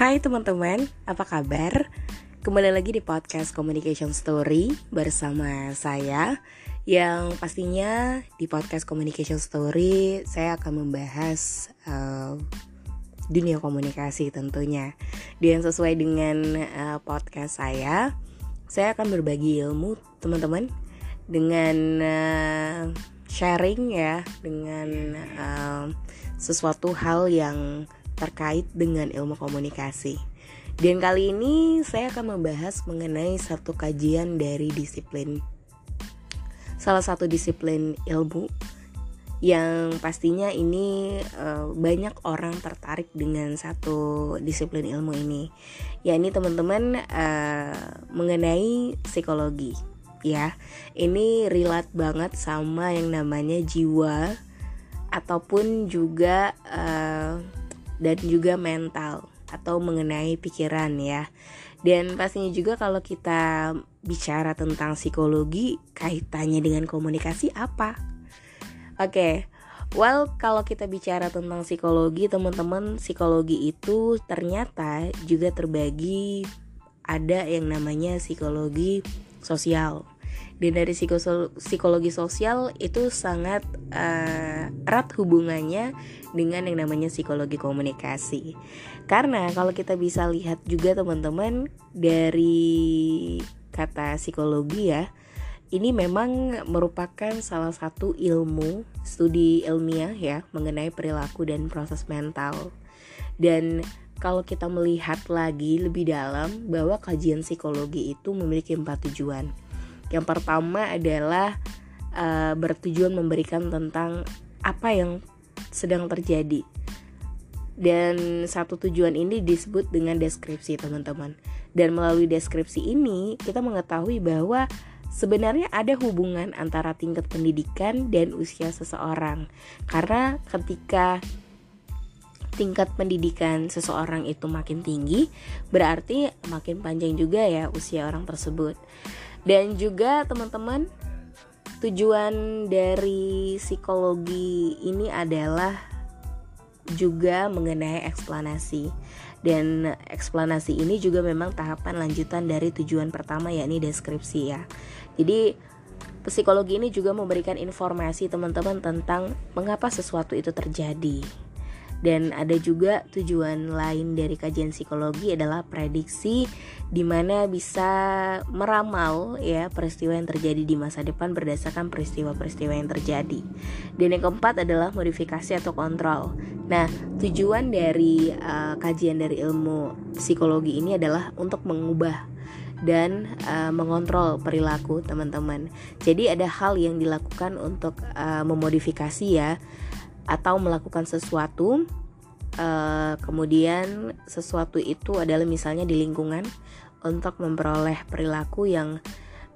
Hai teman-teman, apa kabar? Kembali lagi di podcast Communication Story bersama saya Yang pastinya di podcast Communication Story saya akan membahas uh, dunia komunikasi tentunya Dan sesuai dengan uh, podcast saya Saya akan berbagi ilmu teman-teman Dengan uh, sharing ya Dengan uh, sesuatu hal yang terkait dengan ilmu komunikasi. Dan kali ini saya akan membahas mengenai satu kajian dari disiplin salah satu disiplin ilmu yang pastinya ini uh, banyak orang tertarik dengan satu disiplin ilmu ini ya ini teman-teman uh, mengenai psikologi ya ini relate banget sama yang namanya jiwa ataupun juga uh, dan juga mental atau mengenai pikiran ya. Dan pastinya juga kalau kita bicara tentang psikologi kaitannya dengan komunikasi apa? Oke. Okay. Well, kalau kita bicara tentang psikologi, teman-teman, psikologi itu ternyata juga terbagi ada yang namanya psikologi sosial dan dari psikologi sosial itu sangat uh, erat hubungannya dengan yang namanya psikologi komunikasi. Karena kalau kita bisa lihat juga teman-teman dari kata psikologi ya ini memang merupakan salah satu ilmu studi ilmiah ya mengenai perilaku dan proses mental. Dan kalau kita melihat lagi lebih dalam bahwa kajian psikologi itu memiliki empat tujuan yang pertama adalah uh, bertujuan memberikan tentang apa yang sedang terjadi. Dan satu tujuan ini disebut dengan deskripsi, teman-teman. Dan melalui deskripsi ini, kita mengetahui bahwa sebenarnya ada hubungan antara tingkat pendidikan dan usia seseorang. Karena ketika tingkat pendidikan seseorang itu makin tinggi, berarti makin panjang juga ya usia orang tersebut. Dan juga teman-teman tujuan dari psikologi ini adalah juga mengenai eksplanasi dan eksplanasi ini juga memang tahapan lanjutan dari tujuan pertama yakni deskripsi ya. Jadi psikologi ini juga memberikan informasi teman-teman tentang mengapa sesuatu itu terjadi dan ada juga tujuan lain dari kajian psikologi adalah prediksi di mana bisa meramal ya peristiwa yang terjadi di masa depan berdasarkan peristiwa-peristiwa yang terjadi. Dan yang keempat adalah modifikasi atau kontrol. Nah, tujuan dari uh, kajian dari ilmu psikologi ini adalah untuk mengubah dan uh, mengontrol perilaku teman-teman. Jadi ada hal yang dilakukan untuk uh, memodifikasi ya atau melakukan sesuatu uh, kemudian sesuatu itu adalah misalnya di lingkungan untuk memperoleh perilaku yang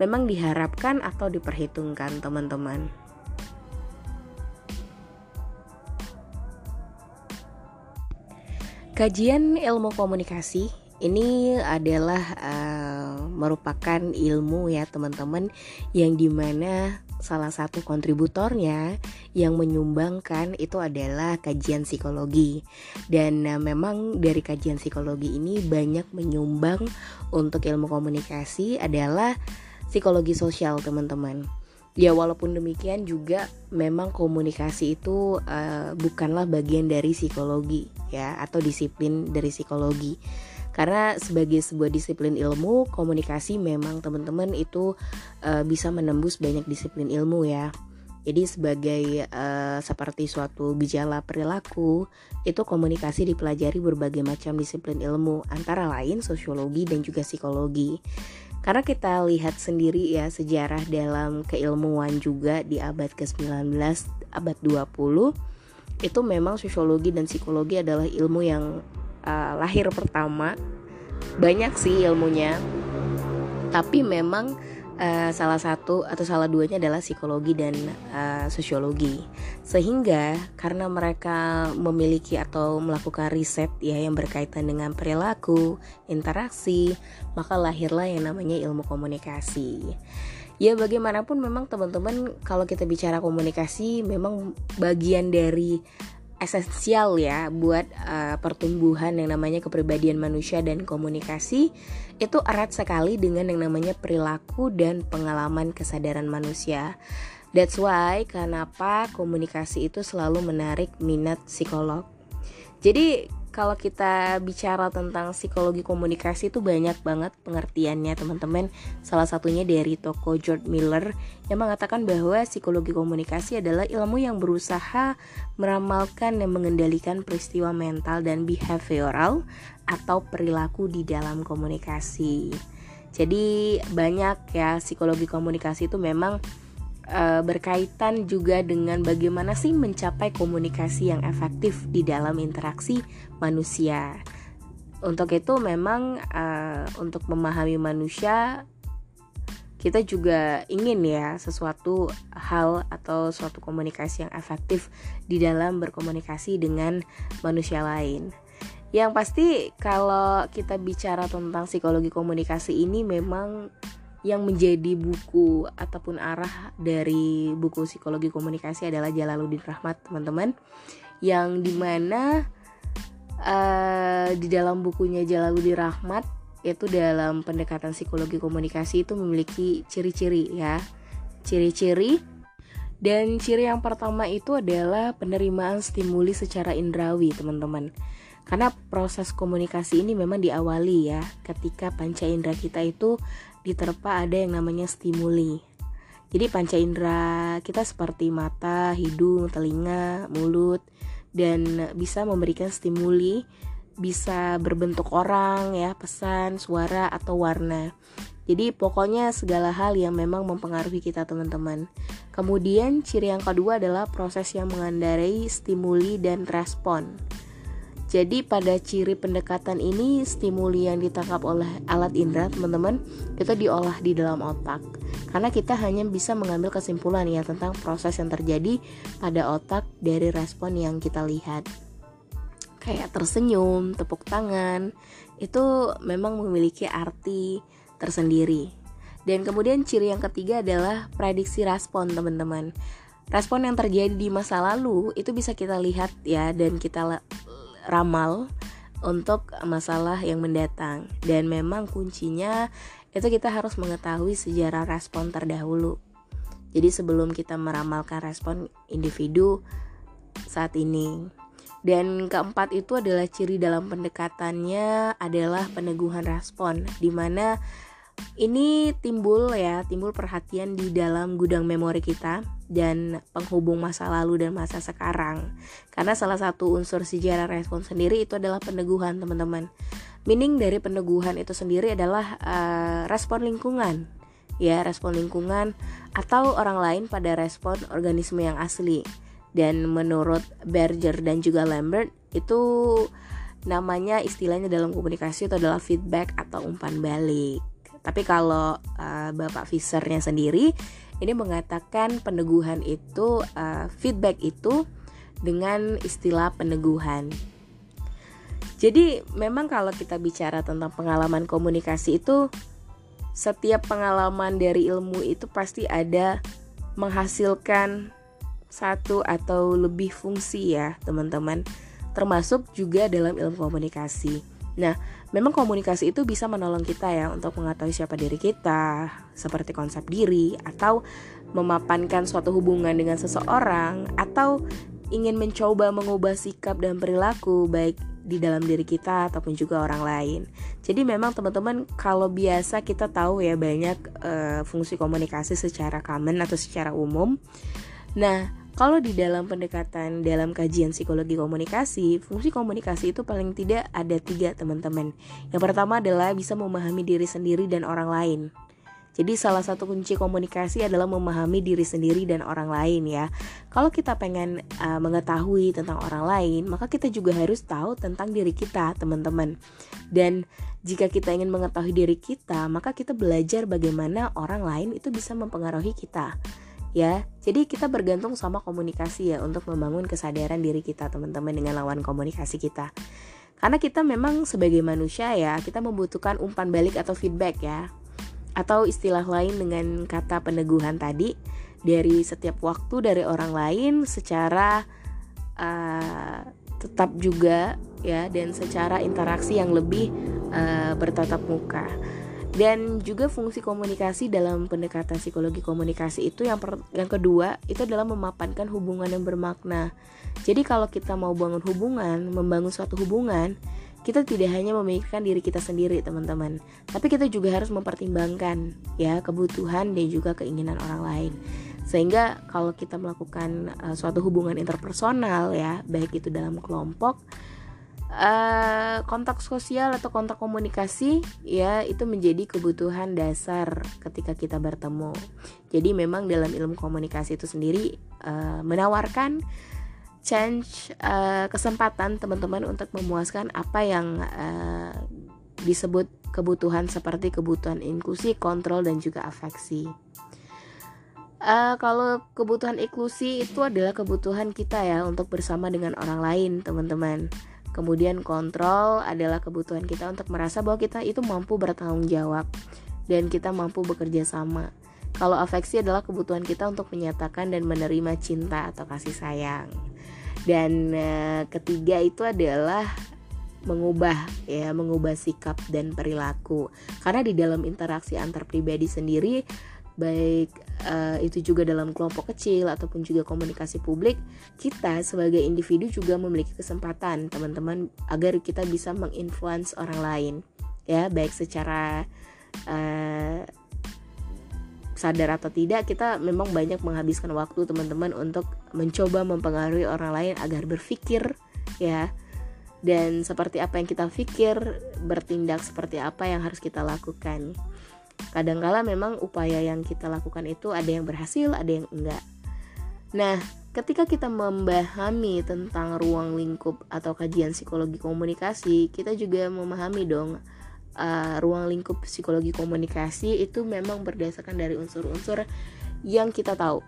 memang diharapkan atau diperhitungkan teman-teman. Kajian ilmu komunikasi ini adalah uh, merupakan ilmu ya teman-teman yang di mana salah satu kontributornya yang menyumbangkan itu adalah kajian psikologi. Dan uh, memang dari kajian psikologi ini banyak menyumbang untuk ilmu komunikasi adalah psikologi sosial teman-teman. Ya walaupun demikian juga memang komunikasi itu uh, bukanlah bagian dari psikologi ya atau disiplin dari psikologi karena sebagai sebuah disiplin ilmu komunikasi memang teman-teman itu uh, bisa menembus banyak disiplin ilmu ya. Jadi sebagai uh, seperti suatu gejala perilaku itu komunikasi dipelajari berbagai macam disiplin ilmu antara lain sosiologi dan juga psikologi. Karena kita lihat sendiri ya sejarah dalam keilmuan juga di abad ke-19 abad 20 itu memang sosiologi dan psikologi adalah ilmu yang uh, lahir pertama banyak sih ilmunya. Tapi memang uh, salah satu atau salah duanya adalah psikologi dan uh, sosiologi. Sehingga karena mereka memiliki atau melakukan riset ya yang berkaitan dengan perilaku interaksi maka lahirlah yang namanya ilmu komunikasi. Ya bagaimanapun memang teman-teman kalau kita bicara komunikasi memang bagian dari esensial ya buat uh, pertumbuhan yang namanya kepribadian manusia dan komunikasi itu erat sekali dengan yang namanya perilaku dan pengalaman kesadaran manusia. That's why kenapa komunikasi itu selalu menarik minat psikolog. Jadi kalau kita bicara tentang psikologi komunikasi itu banyak banget pengertiannya teman-teman. Salah satunya dari toko George Miller yang mengatakan bahwa psikologi komunikasi adalah ilmu yang berusaha meramalkan dan mengendalikan peristiwa mental dan behavioral atau perilaku di dalam komunikasi. Jadi banyak ya psikologi komunikasi itu memang uh, berkaitan juga dengan bagaimana sih mencapai komunikasi yang efektif di dalam interaksi manusia. Untuk itu memang uh, untuk memahami manusia kita juga ingin ya sesuatu hal atau suatu komunikasi yang efektif di dalam berkomunikasi dengan manusia lain. Yang pasti kalau kita bicara tentang psikologi komunikasi ini memang yang menjadi buku ataupun arah dari buku psikologi komunikasi adalah Jalaluddin Rahmat teman-teman yang di mana uh, di dalam bukunya Jalaluddin Rahmat itu dalam pendekatan psikologi komunikasi itu memiliki ciri-ciri ya. Ciri-ciri. Dan ciri yang pertama itu adalah penerimaan stimuli secara indrawi teman-teman. Karena proses komunikasi ini memang diawali ya ketika panca indera kita itu diterpa ada yang namanya stimuli. Jadi panca indera kita seperti mata, hidung, telinga, mulut dan bisa memberikan stimuli bisa berbentuk orang ya, pesan, suara atau warna. Jadi pokoknya segala hal yang memang mempengaruhi kita teman-teman. Kemudian ciri yang kedua adalah proses yang mengendarai stimuli dan respon. Jadi pada ciri pendekatan ini stimuli yang ditangkap oleh alat indera teman-teman itu diolah di dalam otak. Karena kita hanya bisa mengambil kesimpulan ya tentang proses yang terjadi pada otak dari respon yang kita lihat. Kayak tersenyum, tepuk tangan, itu memang memiliki arti tersendiri. Dan kemudian ciri yang ketiga adalah prediksi respon teman-teman. Respon yang terjadi di masa lalu itu bisa kita lihat ya dan kita ramal untuk masalah yang mendatang dan memang kuncinya itu kita harus mengetahui sejarah respon terdahulu. Jadi sebelum kita meramalkan respon individu saat ini. Dan keempat itu adalah ciri dalam pendekatannya adalah peneguhan respon di mana ini timbul ya, timbul perhatian di dalam gudang memori kita dan penghubung masa lalu dan masa sekarang. Karena salah satu unsur sejarah respon sendiri itu adalah peneguhan, teman-teman. Meaning dari peneguhan itu sendiri adalah uh, respon lingkungan. Ya, respon lingkungan atau orang lain pada respon organisme yang asli. Dan menurut Berger dan juga Lambert itu namanya istilahnya dalam komunikasi itu adalah feedback atau umpan balik. Tapi kalau uh, Bapak Fishernya sendiri ini mengatakan peneguhan itu uh, feedback itu dengan istilah peneguhan. Jadi memang kalau kita bicara tentang pengalaman komunikasi itu setiap pengalaman dari ilmu itu pasti ada menghasilkan satu atau lebih fungsi ya teman-teman termasuk juga dalam ilmu komunikasi. Nah, memang komunikasi itu bisa menolong kita ya untuk mengetahui siapa diri kita, seperti konsep diri, atau memapankan suatu hubungan dengan seseorang, atau ingin mencoba mengubah sikap dan perilaku baik di dalam diri kita ataupun juga orang lain. Jadi memang teman-teman kalau biasa kita tahu ya banyak uh, fungsi komunikasi secara common atau secara umum. Nah, kalau di dalam pendekatan dalam kajian psikologi komunikasi, fungsi komunikasi itu paling tidak ada tiga teman-teman. Yang pertama adalah bisa memahami diri sendiri dan orang lain. Jadi salah satu kunci komunikasi adalah memahami diri sendiri dan orang lain ya. Kalau kita pengen uh, mengetahui tentang orang lain, maka kita juga harus tahu tentang diri kita, teman-teman. Dan jika kita ingin mengetahui diri kita, maka kita belajar bagaimana orang lain itu bisa mempengaruhi kita ya. Jadi kita bergantung sama komunikasi ya untuk membangun kesadaran diri kita teman-teman dengan lawan komunikasi kita. Karena kita memang sebagai manusia ya, kita membutuhkan umpan balik atau feedback ya. Atau istilah lain dengan kata peneguhan tadi dari setiap waktu dari orang lain secara uh, tetap juga ya dan secara interaksi yang lebih uh, bertatap muka dan juga fungsi komunikasi dalam pendekatan psikologi komunikasi itu yang per, yang kedua itu adalah memapankan hubungan yang bermakna. Jadi kalau kita mau bangun hubungan membangun suatu hubungan kita tidak hanya memikirkan diri kita sendiri teman-teman. Tapi kita juga harus mempertimbangkan ya kebutuhan dan juga keinginan orang lain. Sehingga kalau kita melakukan uh, suatu hubungan interpersonal ya baik itu dalam kelompok uh, kontak sosial atau kontak komunikasi ya itu menjadi kebutuhan dasar ketika kita bertemu. Jadi memang dalam ilmu komunikasi itu sendiri uh, menawarkan change uh, kesempatan teman-teman untuk memuaskan apa yang uh, disebut kebutuhan seperti kebutuhan inklusi, kontrol dan juga afeksi. Uh, kalau kebutuhan inklusi itu adalah kebutuhan kita ya untuk bersama dengan orang lain, teman-teman. Kemudian kontrol adalah kebutuhan kita untuk merasa bahwa kita itu mampu bertanggung jawab dan kita mampu bekerja sama. Kalau afeksi adalah kebutuhan kita untuk menyatakan dan menerima cinta atau kasih sayang. Dan e, ketiga itu adalah mengubah ya, mengubah sikap dan perilaku. Karena di dalam interaksi antar pribadi sendiri baik uh, itu juga dalam kelompok kecil ataupun juga komunikasi publik, kita sebagai individu juga memiliki kesempatan teman-teman agar kita bisa menginfluence orang lain, ya baik secara uh, sadar atau tidak kita memang banyak menghabiskan waktu teman-teman untuk mencoba mempengaruhi orang lain agar berpikir ya. Dan seperti apa yang kita pikir bertindak seperti apa yang harus kita lakukan kadangkala memang upaya yang kita lakukan itu ada yang berhasil ada yang enggak. Nah ketika kita memahami tentang ruang lingkup atau kajian psikologi komunikasi kita juga memahami dong uh, ruang lingkup psikologi komunikasi itu memang berdasarkan dari unsur-unsur yang kita tahu.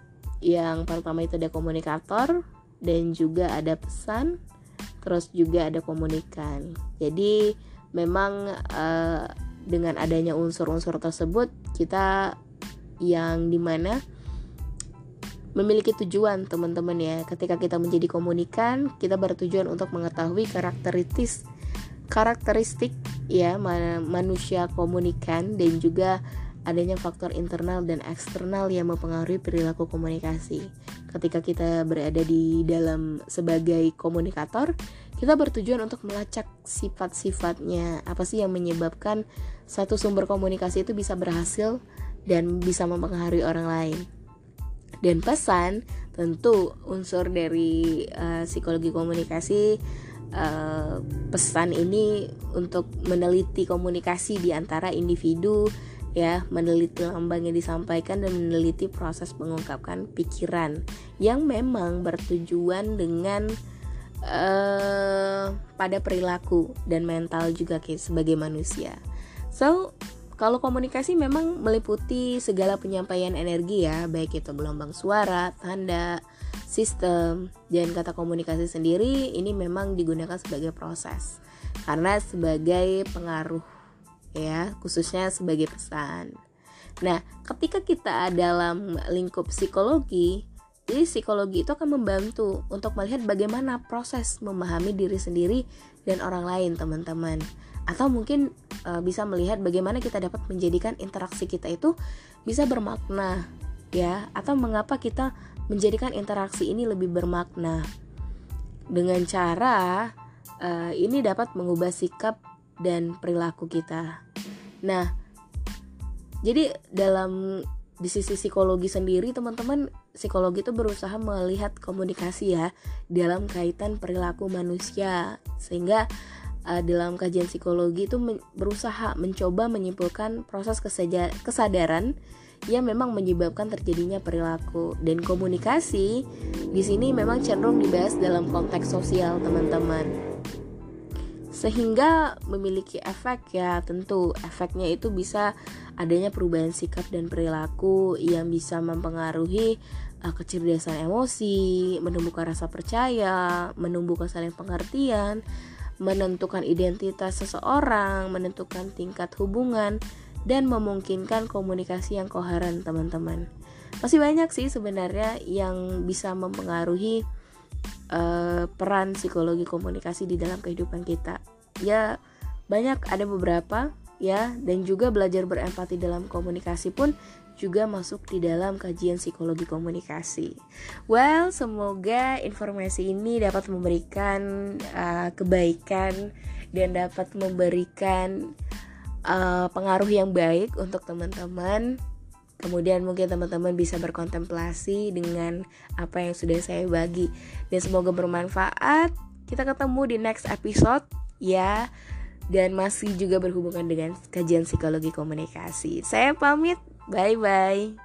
Yang pertama itu ada komunikator dan juga ada pesan terus juga ada komunikan. Jadi memang uh, dengan adanya unsur-unsur tersebut kita yang di mana memiliki tujuan teman-teman ya. Ketika kita menjadi komunikan kita bertujuan untuk mengetahui karakteristik karakteristik ya manusia komunikan dan juga adanya faktor internal dan eksternal yang mempengaruhi perilaku komunikasi. Ketika kita berada di dalam sebagai komunikator, kita bertujuan untuk melacak sifat-sifatnya. Apa sih yang menyebabkan satu sumber komunikasi itu bisa berhasil dan bisa mempengaruhi orang lain. Dan pesan tentu unsur dari uh, psikologi komunikasi uh, pesan ini untuk meneliti komunikasi di antara individu ya meneliti lambang yang disampaikan dan meneliti proses mengungkapkan pikiran yang memang bertujuan dengan uh, pada perilaku dan mental juga sebagai manusia. So kalau komunikasi memang meliputi segala penyampaian energi ya, baik itu gelombang suara, tanda, sistem, dan kata komunikasi sendiri ini memang digunakan sebagai proses karena sebagai pengaruh ya, khususnya sebagai pesan. Nah, ketika kita dalam lingkup psikologi, jadi psikologi itu akan membantu untuk melihat bagaimana proses memahami diri sendiri dan orang lain, teman-teman. Atau mungkin e, bisa melihat bagaimana kita dapat menjadikan interaksi kita itu bisa bermakna, ya. Atau mengapa kita menjadikan interaksi ini lebih bermakna. Dengan cara e, ini dapat mengubah sikap dan perilaku kita. Nah, jadi dalam di sisi psikologi sendiri teman-teman psikologi itu berusaha melihat komunikasi ya dalam kaitan perilaku manusia. Sehingga uh, dalam kajian psikologi itu men berusaha mencoba menyimpulkan proses kesadaran yang memang menyebabkan terjadinya perilaku. Dan komunikasi di sini memang cenderung dibahas dalam konteks sosial teman-teman sehingga memiliki efek ya tentu efeknya itu bisa adanya perubahan sikap dan perilaku yang bisa mempengaruhi uh, kecerdasan emosi, menumbuhkan rasa percaya, menumbuhkan saling pengertian, menentukan identitas seseorang, menentukan tingkat hubungan dan memungkinkan komunikasi yang koheren teman-teman. Masih banyak sih sebenarnya yang bisa mempengaruhi uh, peran psikologi komunikasi di dalam kehidupan kita. Ya banyak ada beberapa ya dan juga belajar berempati dalam komunikasi pun juga masuk di dalam kajian psikologi komunikasi. Well, semoga informasi ini dapat memberikan uh, kebaikan dan dapat memberikan uh, pengaruh yang baik untuk teman-teman. Kemudian mungkin teman-teman bisa berkontemplasi dengan apa yang sudah saya bagi dan semoga bermanfaat. Kita ketemu di next episode ya dan masih juga berhubungan dengan kajian psikologi komunikasi. Saya pamit, bye bye.